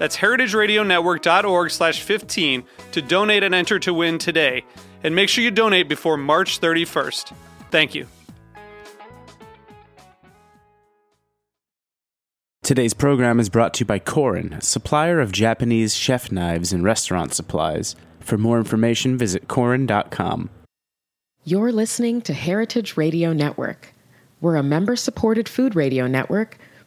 That's heritageradionetwork.org slash 15 to donate and enter to win today. And make sure you donate before March 31st. Thank you. Today's program is brought to you by Korin, supplier of Japanese chef knives and restaurant supplies. For more information, visit korin.com. You're listening to Heritage Radio Network. We're a member supported food radio network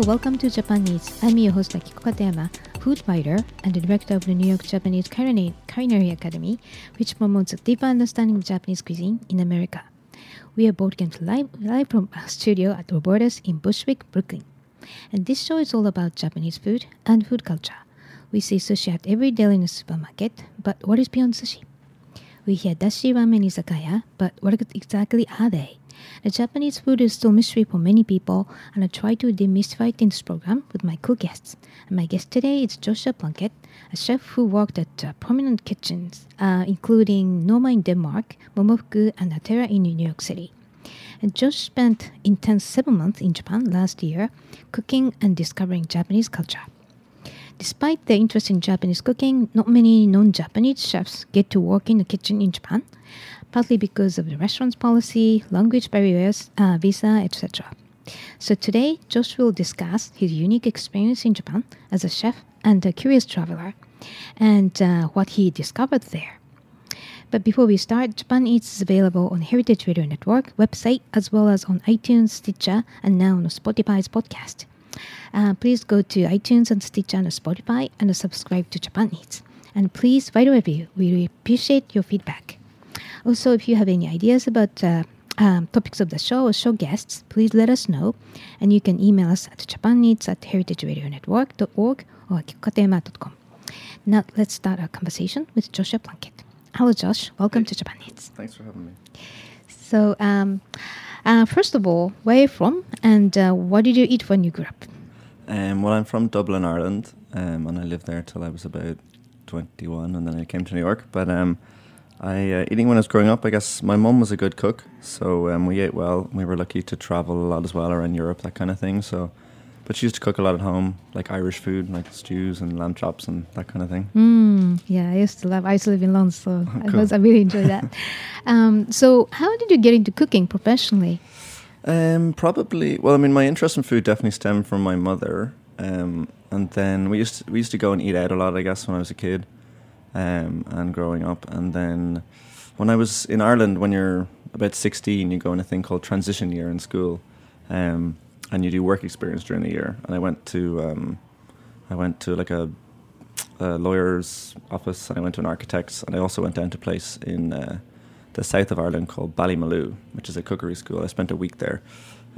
Hello, welcome to Japan Eats. I'm your host Akiko Katayama, food writer and the director of the New York Japanese Culinary, Culinary Academy, which promotes a deeper understanding of Japanese cuisine in America. We are broadcast live, live from our studio at Roberta's in Bushwick, Brooklyn. And this show is all about Japanese food and food culture. We see sushi at every day in the supermarket, but what is beyond sushi? We hear dashi ramen izakaya, but what exactly are they? The Japanese food is still mystery for many people, and I try to demystify this program with my cool guests. And my guest today is Joshua Plunkett, a chef who worked at uh, prominent kitchens, uh, including Noma in Denmark, Momofuku, and Atera in New York City. And Josh spent intense seven months in Japan last year, cooking and discovering Japanese culture. Despite their interest in Japanese cooking, not many non Japanese chefs get to work in the kitchen in Japan, partly because of the restaurant's policy, language barriers, uh, visa, etc. So today, Josh will discuss his unique experience in Japan as a chef and a curious traveler, and uh, what he discovered there. But before we start, Japan Eats is available on Heritage Radio Network website as well as on iTunes, Stitcher, and now on Spotify's podcast. Uh, please go to iTunes and Stitcher and Spotify and subscribe to Japan Eats. And please write a review. We appreciate your feedback. Also, if you have any ideas about uh, um, topics of the show or show guests, please let us know. And you can email us at japaneats at heritageradionetwork.org or kikokatema.com. Now, let's start our conversation with Joshua Plunkett. Hello, Josh. Welcome Hey. to Japan Eats. Thanks for having me. So, um, uh, first of all, where are you from and uh, what did you eat when you grew up? Um, well, I'm from Dublin, Ireland, um, and I lived there till I was about 21, and then I came to New York. But um, I uh, eating when I was growing up, I guess my mum was a good cook, so um, we ate well. We were lucky to travel a lot as well around Europe, that kind of thing. So, but she used to cook a lot at home, like Irish food, like stews and lamb chops and that kind of thing. Mm, yeah, I used to love. I used to live in London, so I cool. was I really enjoyed that. um, so, how did you get into cooking professionally? Um, probably. Well, I mean, my interest in food definitely stemmed from my mother. Um, and then we used to, we used to go and eat out a lot, I guess, when I was a kid, um, and growing up. And then when I was in Ireland, when you're about sixteen, you go in a thing called transition year in school, um, and you do work experience during the year. And I went to um, I went to like a, a lawyer's office, and I went to an architect's, and I also went down to a place in. Uh, the south of Ireland called Ballymaloe, which is a cookery school. I spent a week there.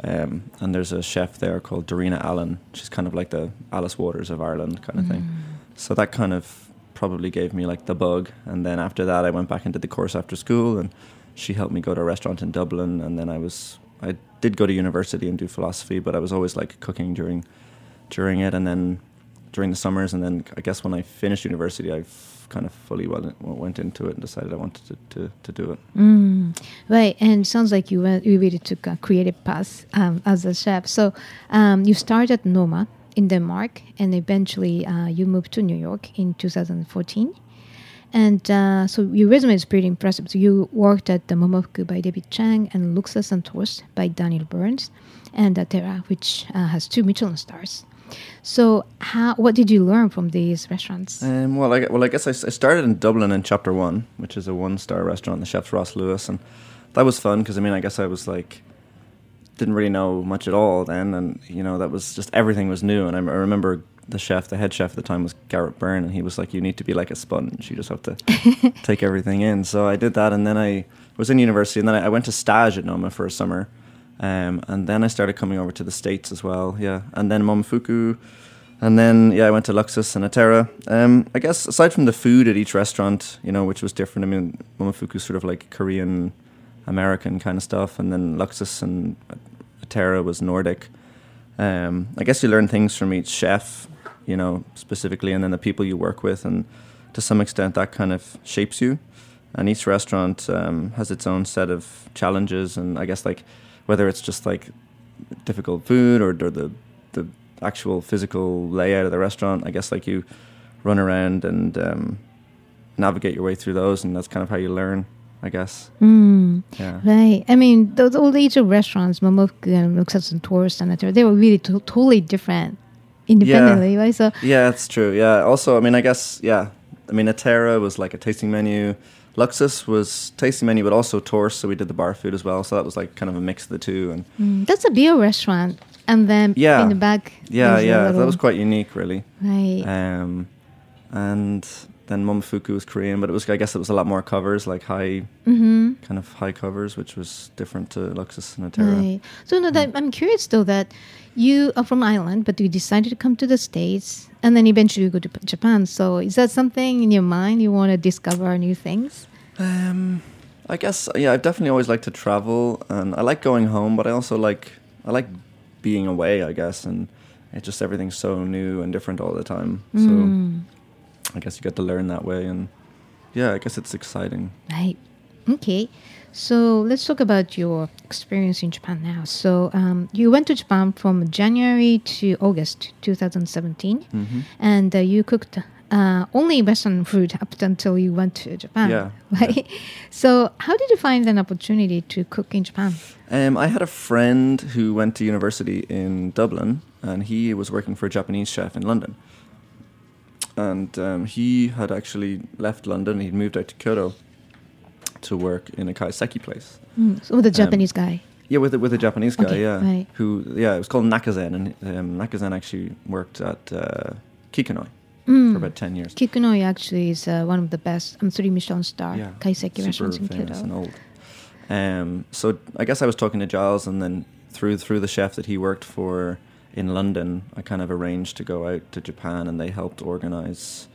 Um, and there's a chef there called Darina Allen. She's kind of like the Alice Waters of Ireland kind of thing. So that kind of probably gave me like the bug. And then after that, I went back into the course after school and she helped me go to a restaurant in Dublin. And then I was, I did go to university and do philosophy, but I was always like cooking during, during it. And then during the summers, and then I guess when I finished university, I kind of fully went, went into it and decided I wanted to, to, to do it. Mm, right, and sounds like you went, you really took a creative path um, as a chef. So um, you started Noma in Denmark, and eventually uh, you moved to New York in 2014. And uh, so your resume is pretty impressive. So you worked at the Momofuku by David Chang and Luksus and Tørst by Daniel Burns, and Atera, which uh, has two Michelin stars. So, how, what did you learn from these restaurants? Um, well, I, well, I guess I, I started in Dublin in Chapter One, which is a one-star restaurant. The chef's Ross Lewis, and that was fun because I mean, I guess I was like didn't really know much at all then, and you know that was just everything was new. And I, I remember the chef, the head chef at the time was Garrett Byrne, and he was like, "You need to be like a sponge. You just have to take everything in." So I did that, and then I was in university, and then I, I went to stage at Noma for a summer, um, and then I started coming over to the states as well. Yeah, and then Momofuku, and then yeah, I went to Luksus and Atera. Um, I guess aside from the food at each restaurant, you know, which was different. I mean, Momofuku sort of like Korean, American kind of stuff, and then Luksus and Atera was Nordic. Um, I guess you learn things from each chef, you know, specifically, and then the people you work with, and to some extent that kind of shapes you. And each restaurant um, has its own set of challenges, and I guess like whether it's just like difficult food or, or the the actual physical layout of the restaurant, I guess like you run around and um, navigate your way through those, and that's kind of how you learn. I guess. Mm, Yeah. right. I mean, those all these restaurants, Momofuku and Luksus and Tørst and Atera, they were really to- totally different independently, right? So, Yeah, that's true. Yeah. Also, I mean, I guess, yeah. I mean, Atera was like a tasting menu. Luksus was tasting menu, but also Tørst. So we did the bar food as well. So that was like kind of a mix of the two. And mm, that's a beer restaurant. And then Yeah. in the back, yeah, yeah, that was quite unique, really. right. Um, and then Momofuku was Korean, but it was I guess it was a lot more covers, like high mm-hmm. kind of high covers, which was different to Luksus and Atera. Right. So no, that, I'm curious though that you are from Ireland, but you decided to come to the States and then eventually you go to Japan. So is that something in your mind you want to discover new things? Um, I guess yeah, I've definitely always liked to travel, and I like going home, but I also like I like being away. I guess, and it's just everything's so new and different all the time. Mm. I guess you get to learn that way, and yeah, I guess it's exciting. Right. Okay. So let's talk about your experience in Japan now. So um, you went to Japan from January to August 2017, Mm-hmm. and uh, you cooked uh, only Western food up until you went to Japan. Yeah, Right. So how did you find an opportunity to cook in Japan? Um, I had a friend who went to university in Dublin, and he was working for a Japanese chef in London. And um, he had actually left London. He'd moved out to Kyoto to work in a kaiseki place. Mm, so the Japanese guy. Yeah, with a, with a Japanese guy. Okay, yeah, right. who yeah, it was called Nakazen, and um, Nakazen actually worked at uh, Kikunoi Mm. for about ten years. Kikunoi actually is uh, one of the best um, three Michelin star Yeah, kaiseki restaurants in Kyoto. and old. Um, so I guess I was talking to Giles, and then through through the chef that he worked for in London, I kind of arranged to go out to Japan, and they helped organize,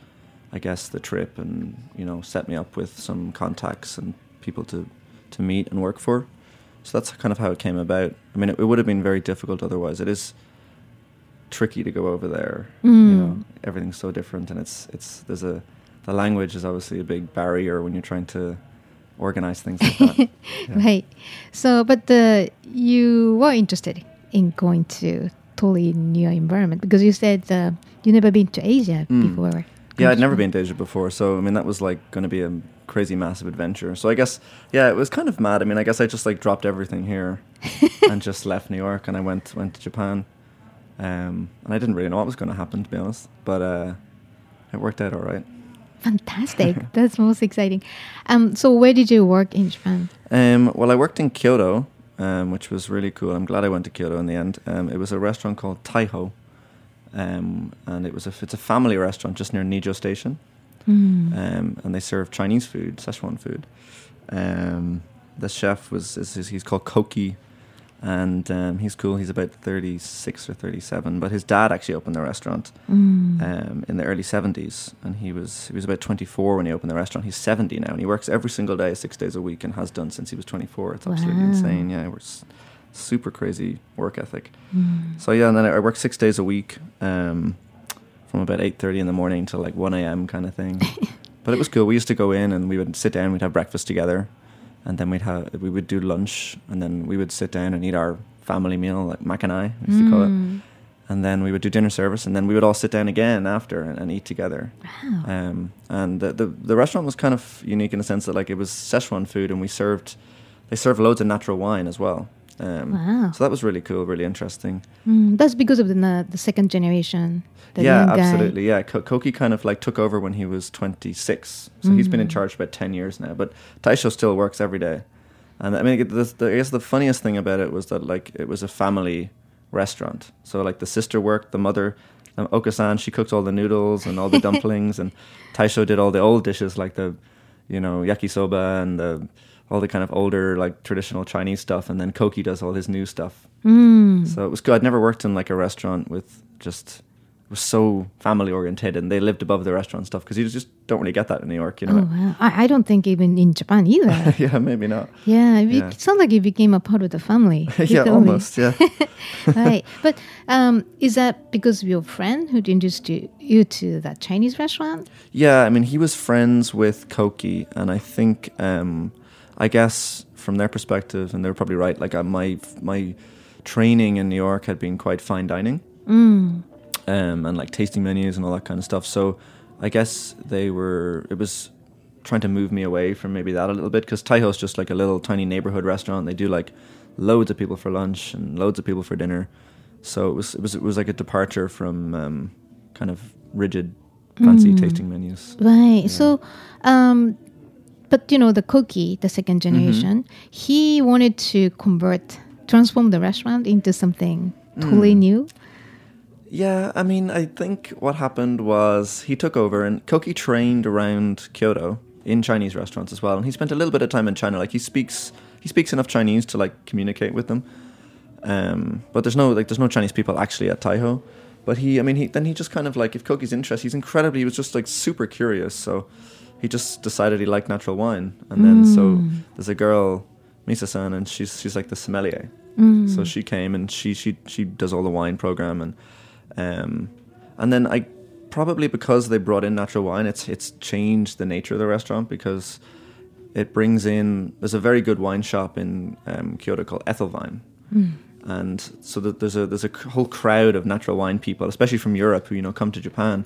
I guess, the trip, and you know, set me up with some contacts and people to to meet and work for. So that's kind of how it came about. I mean, it, it would have been very difficult otherwise. It is tricky to go over there. You Mm. know, everything's so different, and it's it's there's a the language is obviously a big barrier when you're trying to organize things like that. Yeah. Right. So, but uh, you were interested in going to totally new environment because you said uh, you never been to Asia Mm. before. Yeah, I'd never been to Asia before, so I mean that was like going to be a crazy massive adventure. So I guess yeah, it was kind of mad. I mean, I guess I just like dropped everything here and just left New York and I went went to Japan. Um, and I didn't really know what was going to happen to be honest, but uh, it worked out all right. Fantastic. That's most exciting. Um, so, where did you work in Japan? Um, well, I worked in Kyoto, um, which was really cool. I'm glad I went to Kyoto in the end. Um, it was a restaurant called Taiho, um, and it was a it's a family restaurant just near Nijo Station, Mm. um, and they serve Chinese food, Szechuan food. Um, the chef was he's called Koki, and um, he's cool. He's about 36 or 37, but his dad actually opened the restaurant Mm. um, in the early 70s, and he was he was about 24 when he opened the restaurant. He's 70 now, and he works every single day, six days a week, and has done since he was 24. It's absolutely Wow. insane. Yeah, we're super crazy work ethic. Mm. So yeah, and then I I worked six days a week. Um, from about eight thirty in the morning till like one a.m. kind of thing. but it was cool. We used to go in and we would sit down. We'd have breakfast together, and then we'd have we would do lunch, and then we would sit down and eat our family meal, like Mac and I used to call it. Mm. And then we would do dinner service, and then we would all sit down again after and, and eat together. Wow. Um, and the, the the restaurant was kind of unique in the sense that like it was Szechuan food, and we served they served loads of natural wine as well. Um, Wow. So that was really cool, really interesting. Mm, that's because of the the second generation. The yeah, young guy. absolutely. Yeah, Ko- Koki kind of like took over when he was 26, so he's been in Mm. charge for about 10 years now. But Taisho still works every day, and I mean, the, the, I guess the funniest thing about it was that like it was a family restaurant. So like the sister worked, the mother, um, Okasan, she cooked all the noodles and all the dumplings, and Taisho did all the old dishes like the, you know, yakisoba and the all the kind of older like traditional Chinese stuff, and then Koki does all his new stuff. Mm. So it was good. I'd never worked in like a restaurant with just was so family oriented, and they lived above the restaurant stuff because you just don't really get that in New York, you know. Oh wow! I, I don't think even in Japan either. yeah, maybe not. yeah, it, Yeah. sounds like it became a part of the family. yeah, almost. Yeah. right. But um, is that because of your friend who introduced you, you to that Chinese restaurant? yeah, I mean, he was friends with Koki, and I think, um, I guess from their perspective, and they're probably right. Like uh, my my training in New York had been quite fine dining. Mm. Um, and like tasting menus and all that kind of stuff. So I guess they were. It was trying to move me away from maybe that a little bit because Taiho's just like a little tiny neighborhood restaurant. They do like loads of people for lunch and loads of people for dinner. So it was it was it was like a departure from um, kind of rigid, fancy tasting menus. Right. So, um, but you know, the Koki, the second Mm-hmm. generation, he wanted to convert, transform the restaurant into something totally Mm. new. Yeah, I mean, I think what happened was he took over and Koki trained around Kyoto in Chinese restaurants as well, and he spent a little bit of time in China. Like he speaks, he speaks enough Chinese to like communicate with them. Um, but there's no like there's no Chinese people actually at Taiho. But he, I mean, he then he just kind of like if Koki's interested, he's incredibly. He was just like super curious, so he just decided he liked natural wine, and then so there's a girl, Misa-san, and she's she's like the sommelier. So she came and she she she does all the wine program and um and then I probably because they brought in natural wine, it's it's changed the nature of the restaurant because it brings in there's a very good wine shop in um, Kyoto called Ethelwein. And so that there's a there's a whole crowd of natural wine people, especially from Europe, who you know come to Japan,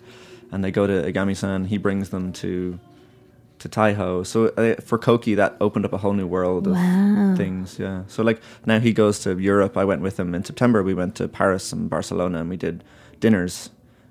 and they go to Agami-san. He brings them to to Taiho. So uh, for Koki, that opened up a whole new world of Wow. things. Yeah. So like now he goes to Europe. I went with him in September. We went to Paris and Barcelona, and we did dinners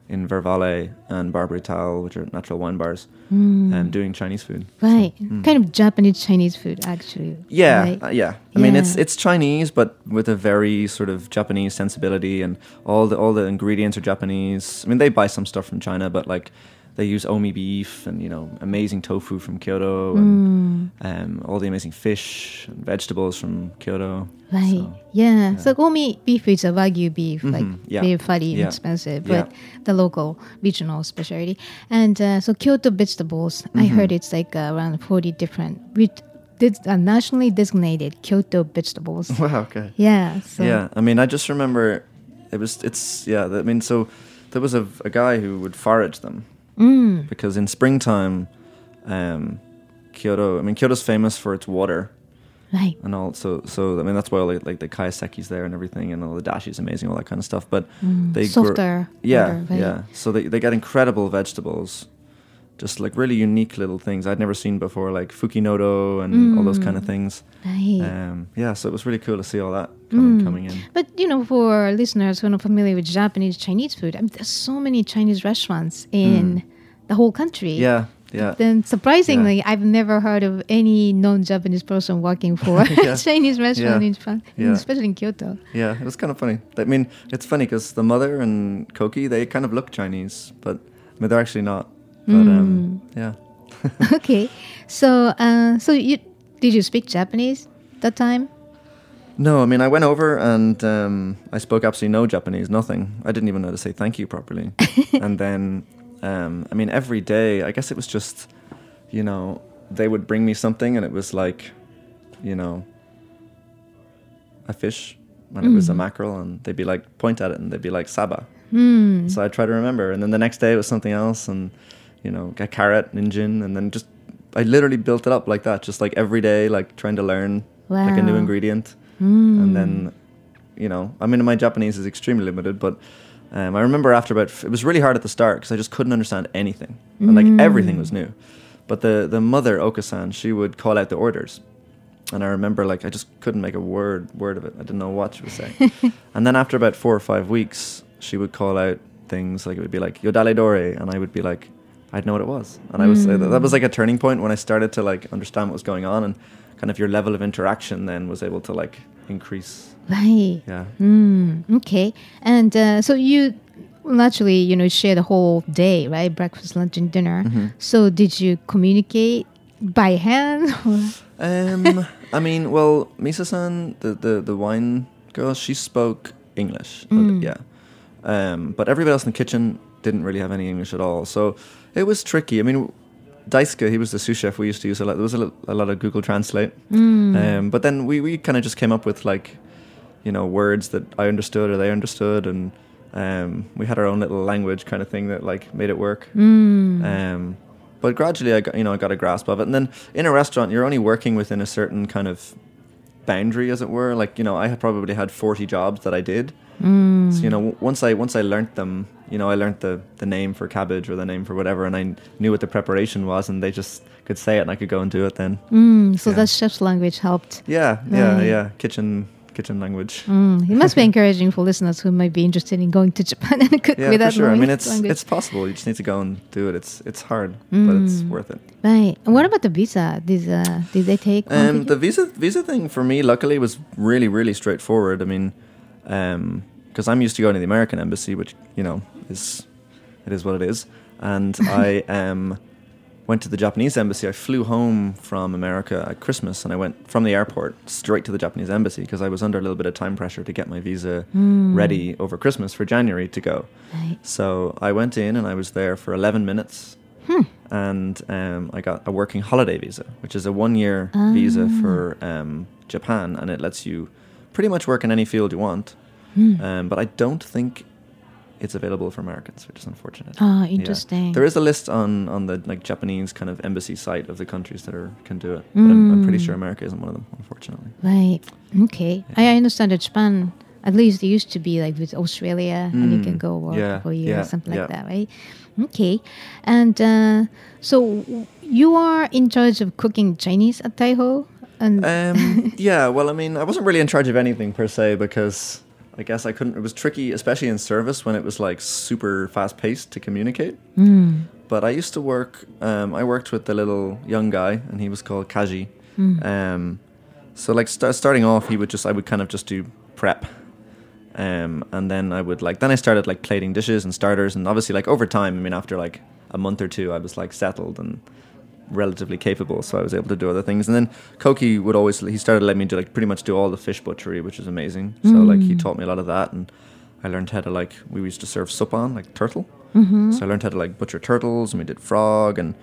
in Verre Volé and Bar Brutal, which are natural wine bars, and doing Chinese food. Right. Kind of Japanese Chinese food, actually. Yeah, right? uh, yeah. I mean, it's it's Chinese, but with a very sort of Japanese sensibility, and all the all the ingredients are Japanese. I mean, they buy some stuff from China, but like they use omi beef and you know amazing tofu from Kyoto, and um, all the amazing fish and vegetables from Kyoto. Right. So, yeah. So omi beef is a wagyu beef, like Mhm. Yeah. very fatty and Yeah. expensive, Yeah. but the local regional specialty. And uh, so Kyoto vegetables, I Mm-hmm. heard it's like uh, around forty different, with did uh, nationally designated Kyoto vegetables. Wow. Okay. yeah. So Yeah, I mean, I just remember it was. It's yeah. I mean, so there was a, a guy who would forage them Mm, because in springtime, um, Kyoto. I mean, Kyoto's famous for its water right. and all. So, so I mean, that's why all the, like the kaiseki's there and everything, and all the dashi's amazing, all that kind of stuff. But they grow- Softer. yeah, water, right? yeah. So they they get incredible vegetables. Just like really unique little things I'd never seen before, like fukinoto and all those kind of things. Right. Um, yeah, so it was really cool to see all that coming, Mm. coming in. But you know, for listeners who are not familiar with Japanese Chinese food, I mean, there's so many Chinese restaurants in the whole country. Mm. Yeah, yeah. Then surprisingly, I've never heard of any non-Japanese person working for Yeah. Chinese restaurant Yeah. in Japan, Yeah. especially in Kyoto. Yeah, it was kind of funny. I mean, it's funny because the mother and Koki, they kind of look Chinese, but I mean, they're actually not. But um, yeah. okay, so uh, so you did you speak Japanese that time? No, I mean, I went over and um, I spoke absolutely no Japanese, nothing. I didn't even know to say thank you properly. and then, um, I mean, every day, I guess it was just, you know, they would bring me something and it was like, you know, a fish and it was a mackerel and they'd be like, point at it and they'd be like, saba. So I try to remember, and then the next day it was something else, and you know, a carrot, ninjin, and then just I literally built it up like that, just like every day, like trying to learn like a new Wow. ingredient, and then you know, I mean, my Japanese is extremely limited, but. Um, I remember after about it was really hard at the start because I just couldn't understand anything, and like everything was new. But the the mother Okasan, she would call out the orders, and I remember like I just couldn't make a word word of it. I didn't know what she was saying. and then after about four or five weeks, she would call out things like it would be like Yodare Dori, and I would be like, I'd know what it was, and I was uh, that was like a turning point when I started to like understand what was going on, and kind of your level of interaction then was able to like increase. Right. Yeah. Mm, okay. And uh, so you naturally, you know, share the whole day, right? Breakfast, lunch, and dinner. Mm-hmm. So did you communicate by hand? Um, I mean, well, Misa-san, the, the, the wine girl, she spoke English. uh, Yeah. Um, but everybody else in the kitchen didn't really have any English at all. So it was tricky. I mean, Daisuke, he was the sous chef we used to use a lot. There was a, a lot of Google Translate. Um, but then we, we kind of just came up with like, you know, words that I understood or they understood. And um, we had our own little language kind of thing that like made it work. Um, but gradually, I got you know I got a grasp of it. And then in a restaurant, you're only working within a certain kind of boundary, as it were. Like you know, I had probably had forty jobs that I did. So you know, w- once I once I learnt them, you know, I learnt the the name for cabbage or the name for whatever, and I knew what the preparation was, and they just could say it, and I could go and do it. Then Mm, so Yeah. that chef's language helped. yeah, yeah, Right. yeah, kitchen kitchen language. Mm, it must be encouraging for listeners who might be interested in going to Japan and cook Yeah, for without sure. I mean, it's language. it's possible. You just need to go and do it. It's it's hard, but it's worth it. right. And what about the visa? Did uh, did they take? Um, the visa visa thing for me, luckily, was really really straightforward. I mean, because I'm used to going to the American embassy, which you know is it is what it is, and I um, went to the Japanese embassy. I flew home from America at Christmas, and I went from the airport straight to the Japanese embassy because I was under a little bit of time pressure to get my visa ready over Christmas for January to go. Right. So I went in and I was there for 11 minutes. And um, I got a working holiday visa, which is a one year visa for um, Japan. And it lets you pretty much work in any field you want. Um, but I don't think it's available for Americans, which is unfortunate. Ah, Yeah. interesting. There is a list on, on the like Japanese kind of embassy site of the countries that are can do it. But I'm, I'm pretty sure America isn't one of them, unfortunately. Right. Okay. I I understand that Japan, at least it used to be like with Australia, and you can Mm, go work yeah, for a year yeah, or something like that, right? Okay. And uh, so you are in charge of cooking Chinese at Taiho? And Um, yeah, well, I mean, I wasn't really in charge of anything per se because I guess I couldn't. It was tricky, especially in service when it was like super fast paced to communicate. But I used to work. Um, I worked with the little young guy, and he was called Kaji. Um, so like st- starting off, he would just I would kind of just do prep. Um, and then I would like then I started like plating dishes and starters and obviously like over time I mean after like a month or two I was like settled and relatively capable, so I was able to do other things. And then Koki would always he started letting me do like pretty much do all the fish butchery, which is amazing. So like he mm. taught me a lot of that, and I learned how to like we used to serve suppon like turtle. Mm-hmm. So I learned how to like butcher turtles, and we did frog. And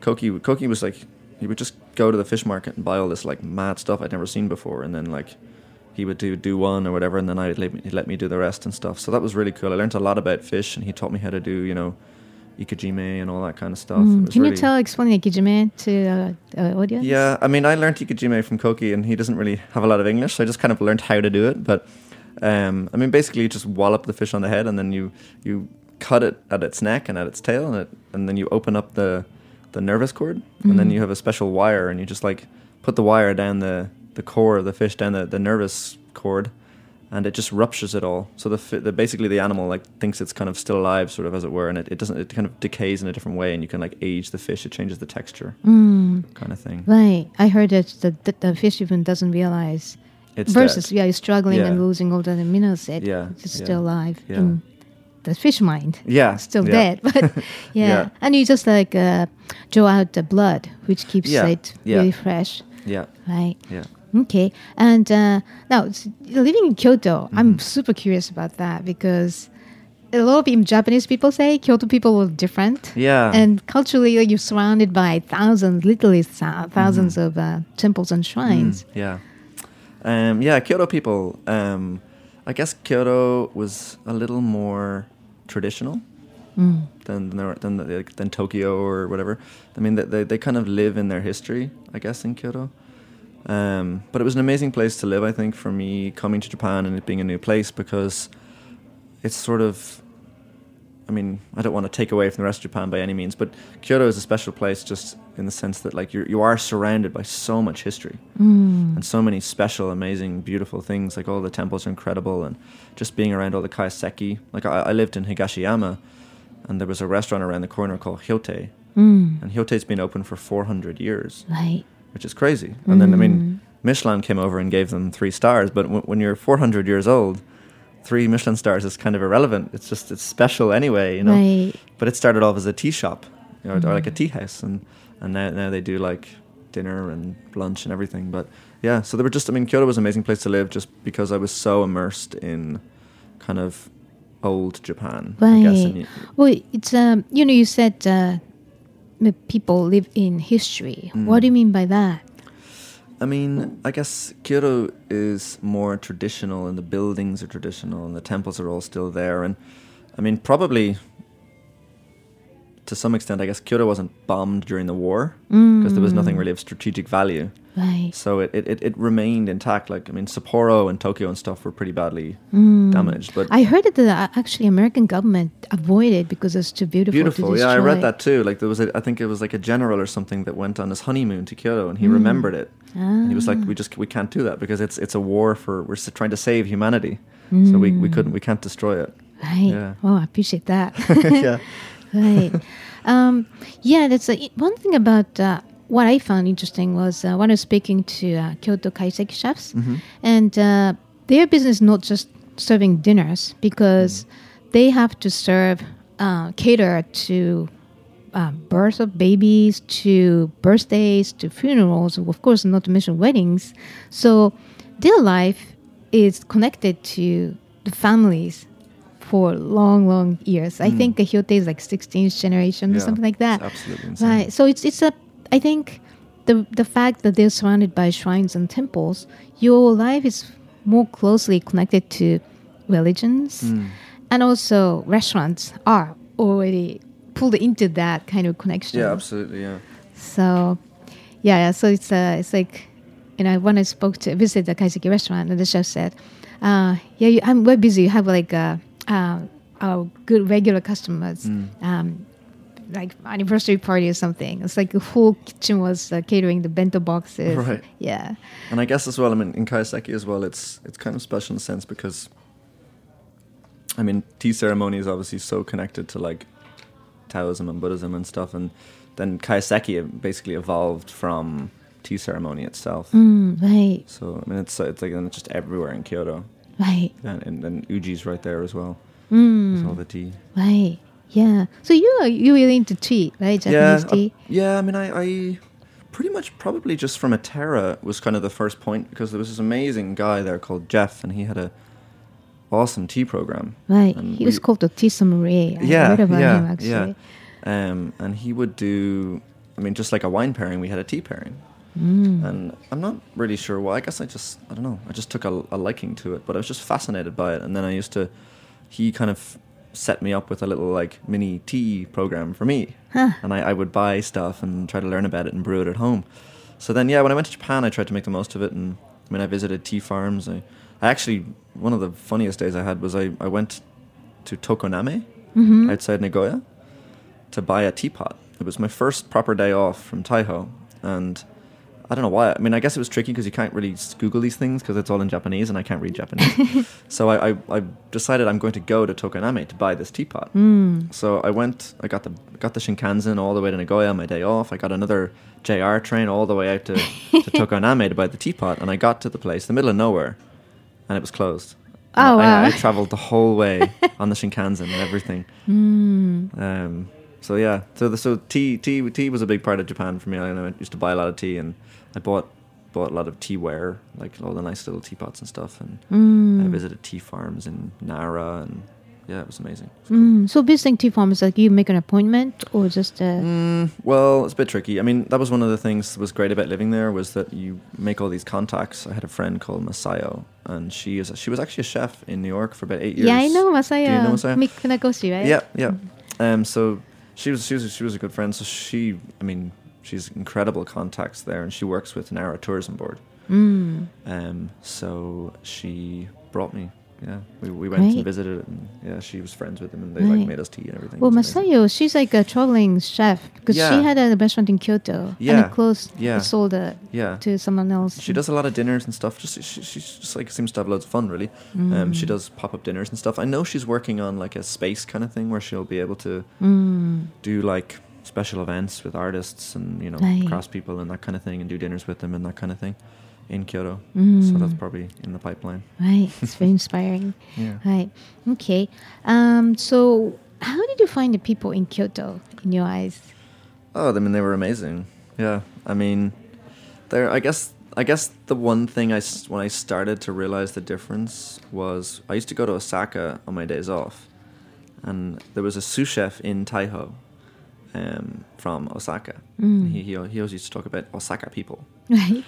Koki Koki was like he would just go to the fish market and buy all this like mad stuff I'd never seen before, and then like he would do do one or whatever, and then I'd let me, he'd let me do the rest and stuff. So that was really cool. I learned a lot about fish, and he taught me how to do you know ikejime and all that kind of stuff. Mm, can you really- tell, explain Ikejime to uh, uh, audience? yeah, I mean, I learned Ikejime from Koki, and he doesn't really have a lot of English, so I just kind of learned how to do it. But um, I mean, basically, you just wallop the fish on the head, and then you you cut it at its neck and at its tail, and it, and then you open up the the nervous cord, and then you have a special wire, and you just like put the wire down the the core of the fish, down the, the nervous cord, and it just ruptures it all. So the, the basically the animal like thinks it's kind of still alive, sort of as it were, and it, it doesn't. It kind of decays in a different way, and you can like age the fish. It changes the texture, Mm, kind of thing. right. I heard that the, the, the fish even doesn't realize. It's versus, dead. yeah, you're struggling and losing all the amino acid. Yeah, It's yeah, still alive yeah. in the fish mind. Yeah, Still yeah. dead, but yeah. Yeah. And you just like uh, draw out the blood, which keeps Yeah, it yeah. really fresh, Yeah, right? yeah. Okay. And uh, now, living in Kyoto, Mm-hmm. I'm super curious about that because a lot of Japanese people say Kyoto people are different. Yeah. And culturally, like, you're surrounded by thousands, literally thou- 1000s of uh, temples and shrines. Mm, yeah. Um, yeah, Kyoto people. Um, I guess Kyoto was a little more traditional than than, than than Tokyo or whatever. I mean, they, they they kind of live in their history, I guess, in Kyoto. Um, but it was an amazing place to live, I think, for me coming to Japan and it being a new place because it's sort of. I mean, I don't want to take away from the rest of Japan by any means, but Kyoto is a special place just in the sense that like you're, you are surrounded by so much history and so many special, amazing, beautiful things. Like all the temples are incredible, and just being around all the kaiseki. Like I, I lived in Higashiyama, and there was a restaurant around the corner called Hyotei, Mm. and Hyotei's been open for 400 years, Right. Which is crazy. And then I mean, Michelin came over and gave them three stars, but w- when you're 400 years old, three Michelin stars is kind of irrelevant. It's just it's special anyway, you know. Right. But it started off as a tea shop, you know, or like a tea house, and and now now they do like dinner and lunch and everything. But yeah, so they were just. I mean, Kyoto was an amazing place to live just because I was so immersed in kind of old Japan. I guess. Right. Well, it's um, you know, you said uh, people live in history. Mm. What do you mean by that? I mean, I guess Kyoto is more traditional, and the buildings are traditional, and the temples are all still there. And I mean, probably to some extent, I guess Kyoto wasn't bombed during the war because there was nothing really of strategic value. Right. So it, it, it, remained intact. Like I mean, Sapporo and Tokyo and stuff were pretty badly damaged, but I heard that the uh, actually American government avoided because it's too beautiful. beautiful. To Yeah, I read that too. Like there was, a, I think it was like a general or something that went on his honeymoon to Kyoto, and he remembered it. And he was like, "We just we can't do that because it's it's a war for we're trying to save humanity, so we, we couldn't we can't destroy it." Right. Yeah. Oh, I appreciate that. yeah, right. Um, yeah, that's a, one thing about uh, what I found interesting was uh, when I was speaking to uh, Kyoto Kaiseki chefs, and uh, their business is not just serving dinners because they have to serve, uh, cater to uh, birth of babies, to birthdays, to funerals, of course, not to mention weddings. So their life is connected to the families for long, long years. I think Hyotei is like 16th generation or something like that. absolutely insane. Right. So it's it's a. I think the the fact that they're surrounded by shrines and temples, your life is more closely connected to religions, Hmm. and also restaurants are already pulled into that kind of connection. yeah, absolutely. Yeah, So, yeah, yeah. So it's uh, it's like, you know, when I spoke to visit the kaiseki restaurant, and the chef said, uh, "Yeah, you, I'm we're busy. You have like uh, uh, our good regular customers, um, like anniversary party or something. It's like the whole kitchen was uh, catering the bento boxes. Right. Yeah. and I guess as well. I mean, in kaiseki as well, it's it's kind of special in a sense because. I mean, tea ceremony is obviously so connected to like Taoism and Buddhism and stuff, and then kaiseki basically evolved from tea ceremony itself. Mm, right. So I mean, it's it's like and it's just everywhere in Kyoto, Right. and and, and Uji's right there as well Mm, with all the tea. right. Yeah. So you are you really into tea, right? yeah, Japanese uh, tea. yeah. I mean, I, I pretty much probably just from Atera was kind of the first point because there was this amazing guy there called Jeff, and he had a awesome tea program. Right. and He was called the tea sommelier. I yeah, read about yeah, him actually. yeah. Um, and he would do. I mean, just like a wine pairing, we had a tea pairing. Mm. And I'm not really sure why. I guess I just, I don't know. I just took a, a liking to it, but I was just fascinated by it. And then I used to, he kind of set me up with a little like mini tea program for me. Huh. And I, I would buy stuff and try to learn about it and brew it at home. So then, yeah, when I went to Japan, I tried to make the most of it. And I mean, I visited tea farms. I, I actually, one of the funniest days I had was I, I went to Tokoname Mm-hmm. outside Nagoya to buy a teapot. It was my first proper day off from Taiho, and I don't know why. I mean, I guess it was tricky because you can't really Google these things because it's all in Japanese and I can't read Japanese. so I, I, I decided I'm going to go to Tokoname to buy this teapot. Mm. So I went. I got the got the Shinkansen all the way to Nagoya on my day off. I got another JR train all the way out to, to Tokoname to buy the teapot, and I got to the place, the middle of nowhere, and it was closed. Oh, I, wow. I traveled the whole way on the Shinkansen and everything. Mm. Um, so yeah, so the, so tea tea tea was a big part of Japan for me. I, I used to buy a lot of tea, and I bought bought a lot of teaware, like all the nice little teapots and stuff. And Mm. I visited tea farms in Nara and yeah, it was amazing. Mm, so visiting tea farms, like you make an appointment or just uh, Mm, well, it's a bit tricky. I mean, that was one of the things that was great about living there was that you make all these contacts. I had a friend called Masayo, and she is she was actually a chef in New York for about eight years. yeah, I know Masayo. Do you know Masayo? Mick Funakoshi, right? Yeah, yeah. Um, so she was she was she was a good friend. So she, I mean, she's incredible contacts there, and she works with Nara Tourism Board. Mm. Um, so she brought me. Yeah, we, we went Right. and visited, and yeah, she was friends with them, and they like made us tea and everything. Well, It. Masayo, she's like a traveling chef because Yeah. she had a restaurant in Kyoto and Yeah. it closed, Yeah. sold it Yeah, to someone else. She does a lot of dinners and stuff. Just she, she just like seems to have loads of fun, really. Um, she does pop up dinners and stuff. I know she's working on like a space kind of thing where she'll be able to Mm. do like special events with artists and you know Right. cross people and that kind of thing, and do dinners with them and that kind of thing in Kyoto. Mm. So that's probably in the pipeline. Right, it's very inspiring. Yeah. Right, okay. Um, so, how did you find the people in Kyoto in your eyes? Oh, I mean, they were amazing. Yeah, I mean, there. I guess. I guess the one thing I s- when I started to realize the difference was I used to go to Osaka on my days off, and there was a sous chef in Taiho, um, from Osaka. Mm. He, he he always used to talk about Osaka people, Right.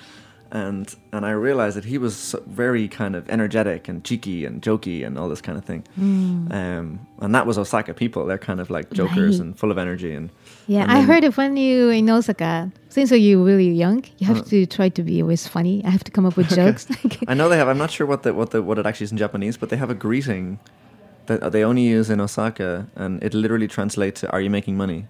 And and I realized that he was very kind of energetic and cheeky and jokey and all this kind of thing. Mm. Um, and that was Osaka people. They're kind of like jokers Right. and full of energy and Yeah, and I heard it when you in Osaka. Since you're really young, you have Uh. to try to be always funny. I have to come up with jokes. I know they have. I'm not sure what the what the what it actually is in Japanese, but they have a greeting that they only use in Osaka, and it literally translates to "Are you making money?"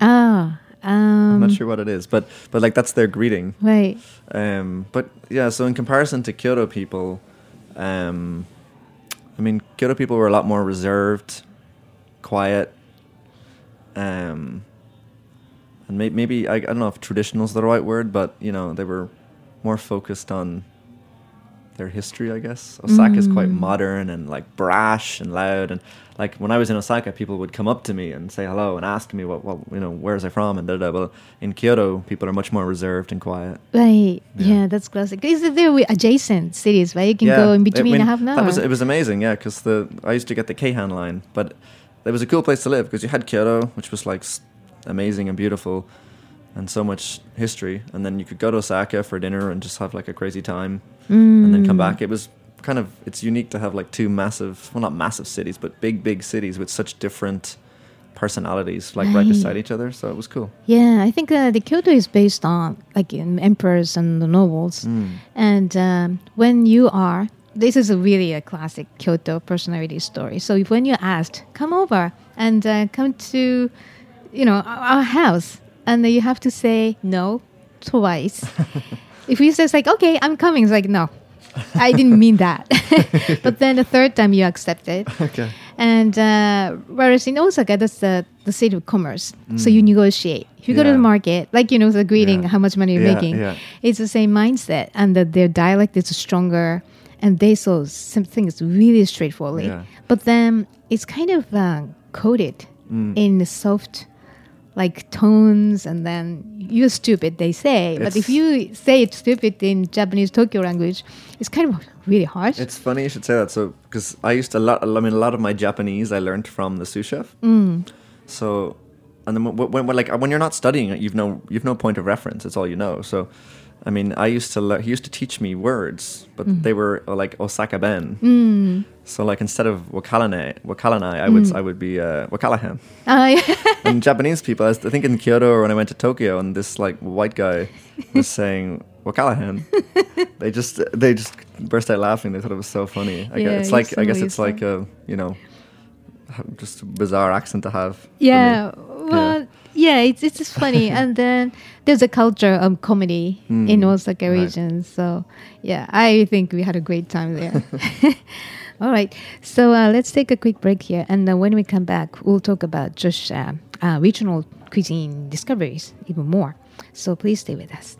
ah, um, I'm not sure what it is, but but like that's their greeting. Right. Um, but yeah, so in comparison to Kyoto people, um, I mean Kyoto people were a lot more reserved, quiet, um, and may- maybe I, I don't know if traditional is the right word, but you know they were more focused on their history, I guess. Osaka is quite Mm. modern and like brash and loud, and like when I was in Osaka, people would come up to me and say hello and ask me what, what you know, where is I from and da da. Well, in Kyoto, people are much more reserved and quiet. Right. Yeah, Yeah. that's classic. Is it there adjacent cities, right? You can go in I between mean, a half an hour. That was it was amazing, yeah, because the I used to get the Keihan line, but it was a cool place to live because you had Kyoto, which was like amazing and beautiful, and so much history, and then you could go to Osaka for dinner and just have like a crazy time, and then come Mm. back. It was kind of it's unique to have like two massive, well, not massive cities, but big big cities with such different personalities, like right, Right. beside each other. So it was cool. Yeah, I think uh, the Kyoto is based on like in emperors and the nobles. Mm. And um, when you are, this is a really a classic Kyoto personality story. So if when you're asked, come over and uh, come to, you know, our our house, and then you have to say no twice. if you say it's like, okay, I'm coming, it's like, no, I didn't mean that. but then the third time you accept it. Okay. And uh, whereas in Osaka, that's the, the city of commerce. So you negotiate. If you go to Mm. The market, like, you know, the greeting, Yeah. how much money you're Yeah, making, yeah. it's the same mindset. And that their dialect is stronger. And they saw something is really straightforward. Yeah. But then it's kind of uh, coded Mm. in the soft, like tones. And then you're stupid, they say. but if you say it's stupid in Japanese Tokyo language, it's kind of really harsh. It's funny you should say that. So, because I used to a lot. I mean, a lot of my Japanese I learned from the sous chef. Mm. So, and then when, when, when like when you're not studying it, you've no you've no point of reference. It's all you know. So, I mean, I used to le- he used to teach me words, but they were uh, like Osaka Ben. Mm. So, like instead of wakalane, wakalanai, I would I would be uh, wakalahan. Uh, yeah. and Japanese people, I, think in Kyoto or when I went to Tokyo, and this like white guy was saying wakalahan, they just they just burst out laughing. They thought it was so funny. I Yeah, guess it's like I guess it's like a you know just a bizarre accent to have. Yeah, yeah, it's it's just funny, and then there's a culture of comedy in Mm, Osaka right. region. So yeah, I think we had a great time there. All right, so uh, let's take a quick break here, and then when we come back, we'll talk about just uh, uh, regional cuisine discoveries even more. So please stay with us.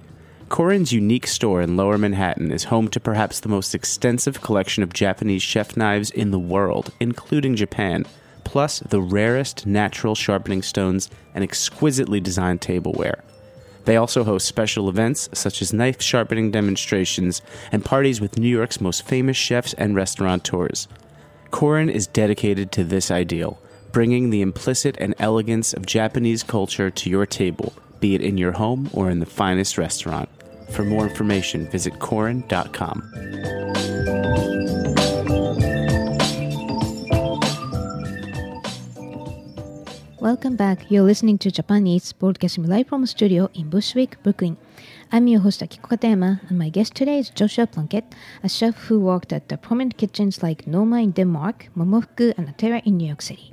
Korin's unique store in Lower Manhattan is home to perhaps the most extensive collection of Japanese chef knives in the world, including Japan, plus the rarest natural sharpening stones and exquisitely designed tableware. They also host special events such as knife sharpening demonstrations and parties with New York's most famous chefs and restaurateurs. Korin is dedicated to this ideal, bringing the implicit and elegance of Japanese culture to your table, be it in your home or in the finest restaurant. For more information, visit Korin.com. Welcome back. You're listening to Japan Eats broadcasting live from studio in Bushwick, Brooklyn. I'm your host Akiko Katayama, and my guest today is Joshua Plunkett, a chef who worked at the prominent kitchens like Noma in Denmark, Momofuku, and Atera in New York City.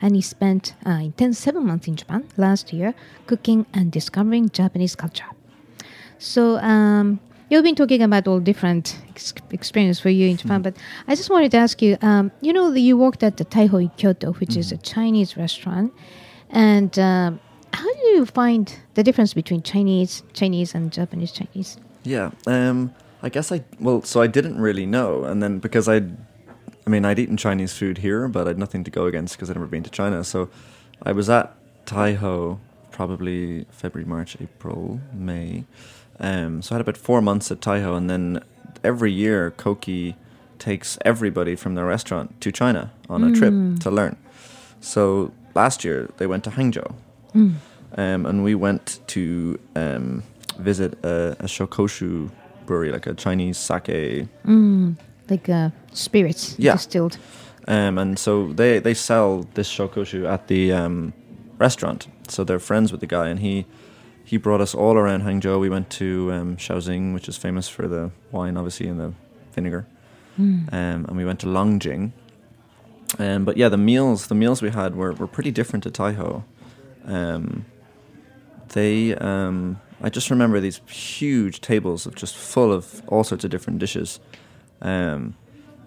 And he spent uh, intense seven months in Japan last year cooking and discovering Japanese culture. So, um, you've been talking about all different ex- experience for you in Japan, but I just wanted to ask you. Um, you know, you worked at the Taiho in Kyoto, which is a Chinese restaurant, and um, how do you find the difference between Chinese Chinese and Japanese Chinese? Yeah. Um, I guess I well, so I didn't really know, and then because I, I mean, I'd eaten Chinese food here, but I'd nothing to go against because I'd never been to China. So, I was at Taiho probably February, March, April, May. Um, so I had about four months at Taiho, and then every year Koki takes everybody from their restaurant to China on a trip to learn. So last year they went to Hangzhou, um, and we went to um, visit a, a shokoshu brewery, like a Chinese sake. Like uh, spirits Yeah. distilled. Um, and so they, they sell this shokoshu at the um, restaurant. So they're friends with the guy, and he he brought us all around Hangzhou. We went to um, Shaoxing, which is famous for the wine, obviously, and the vinegar. Um, and we went to Longjing. Um, but yeah, the meals the meals we had were, were pretty different to Taiho. Um, they um, I just remember these huge tables of just full of all sorts of different dishes. Um,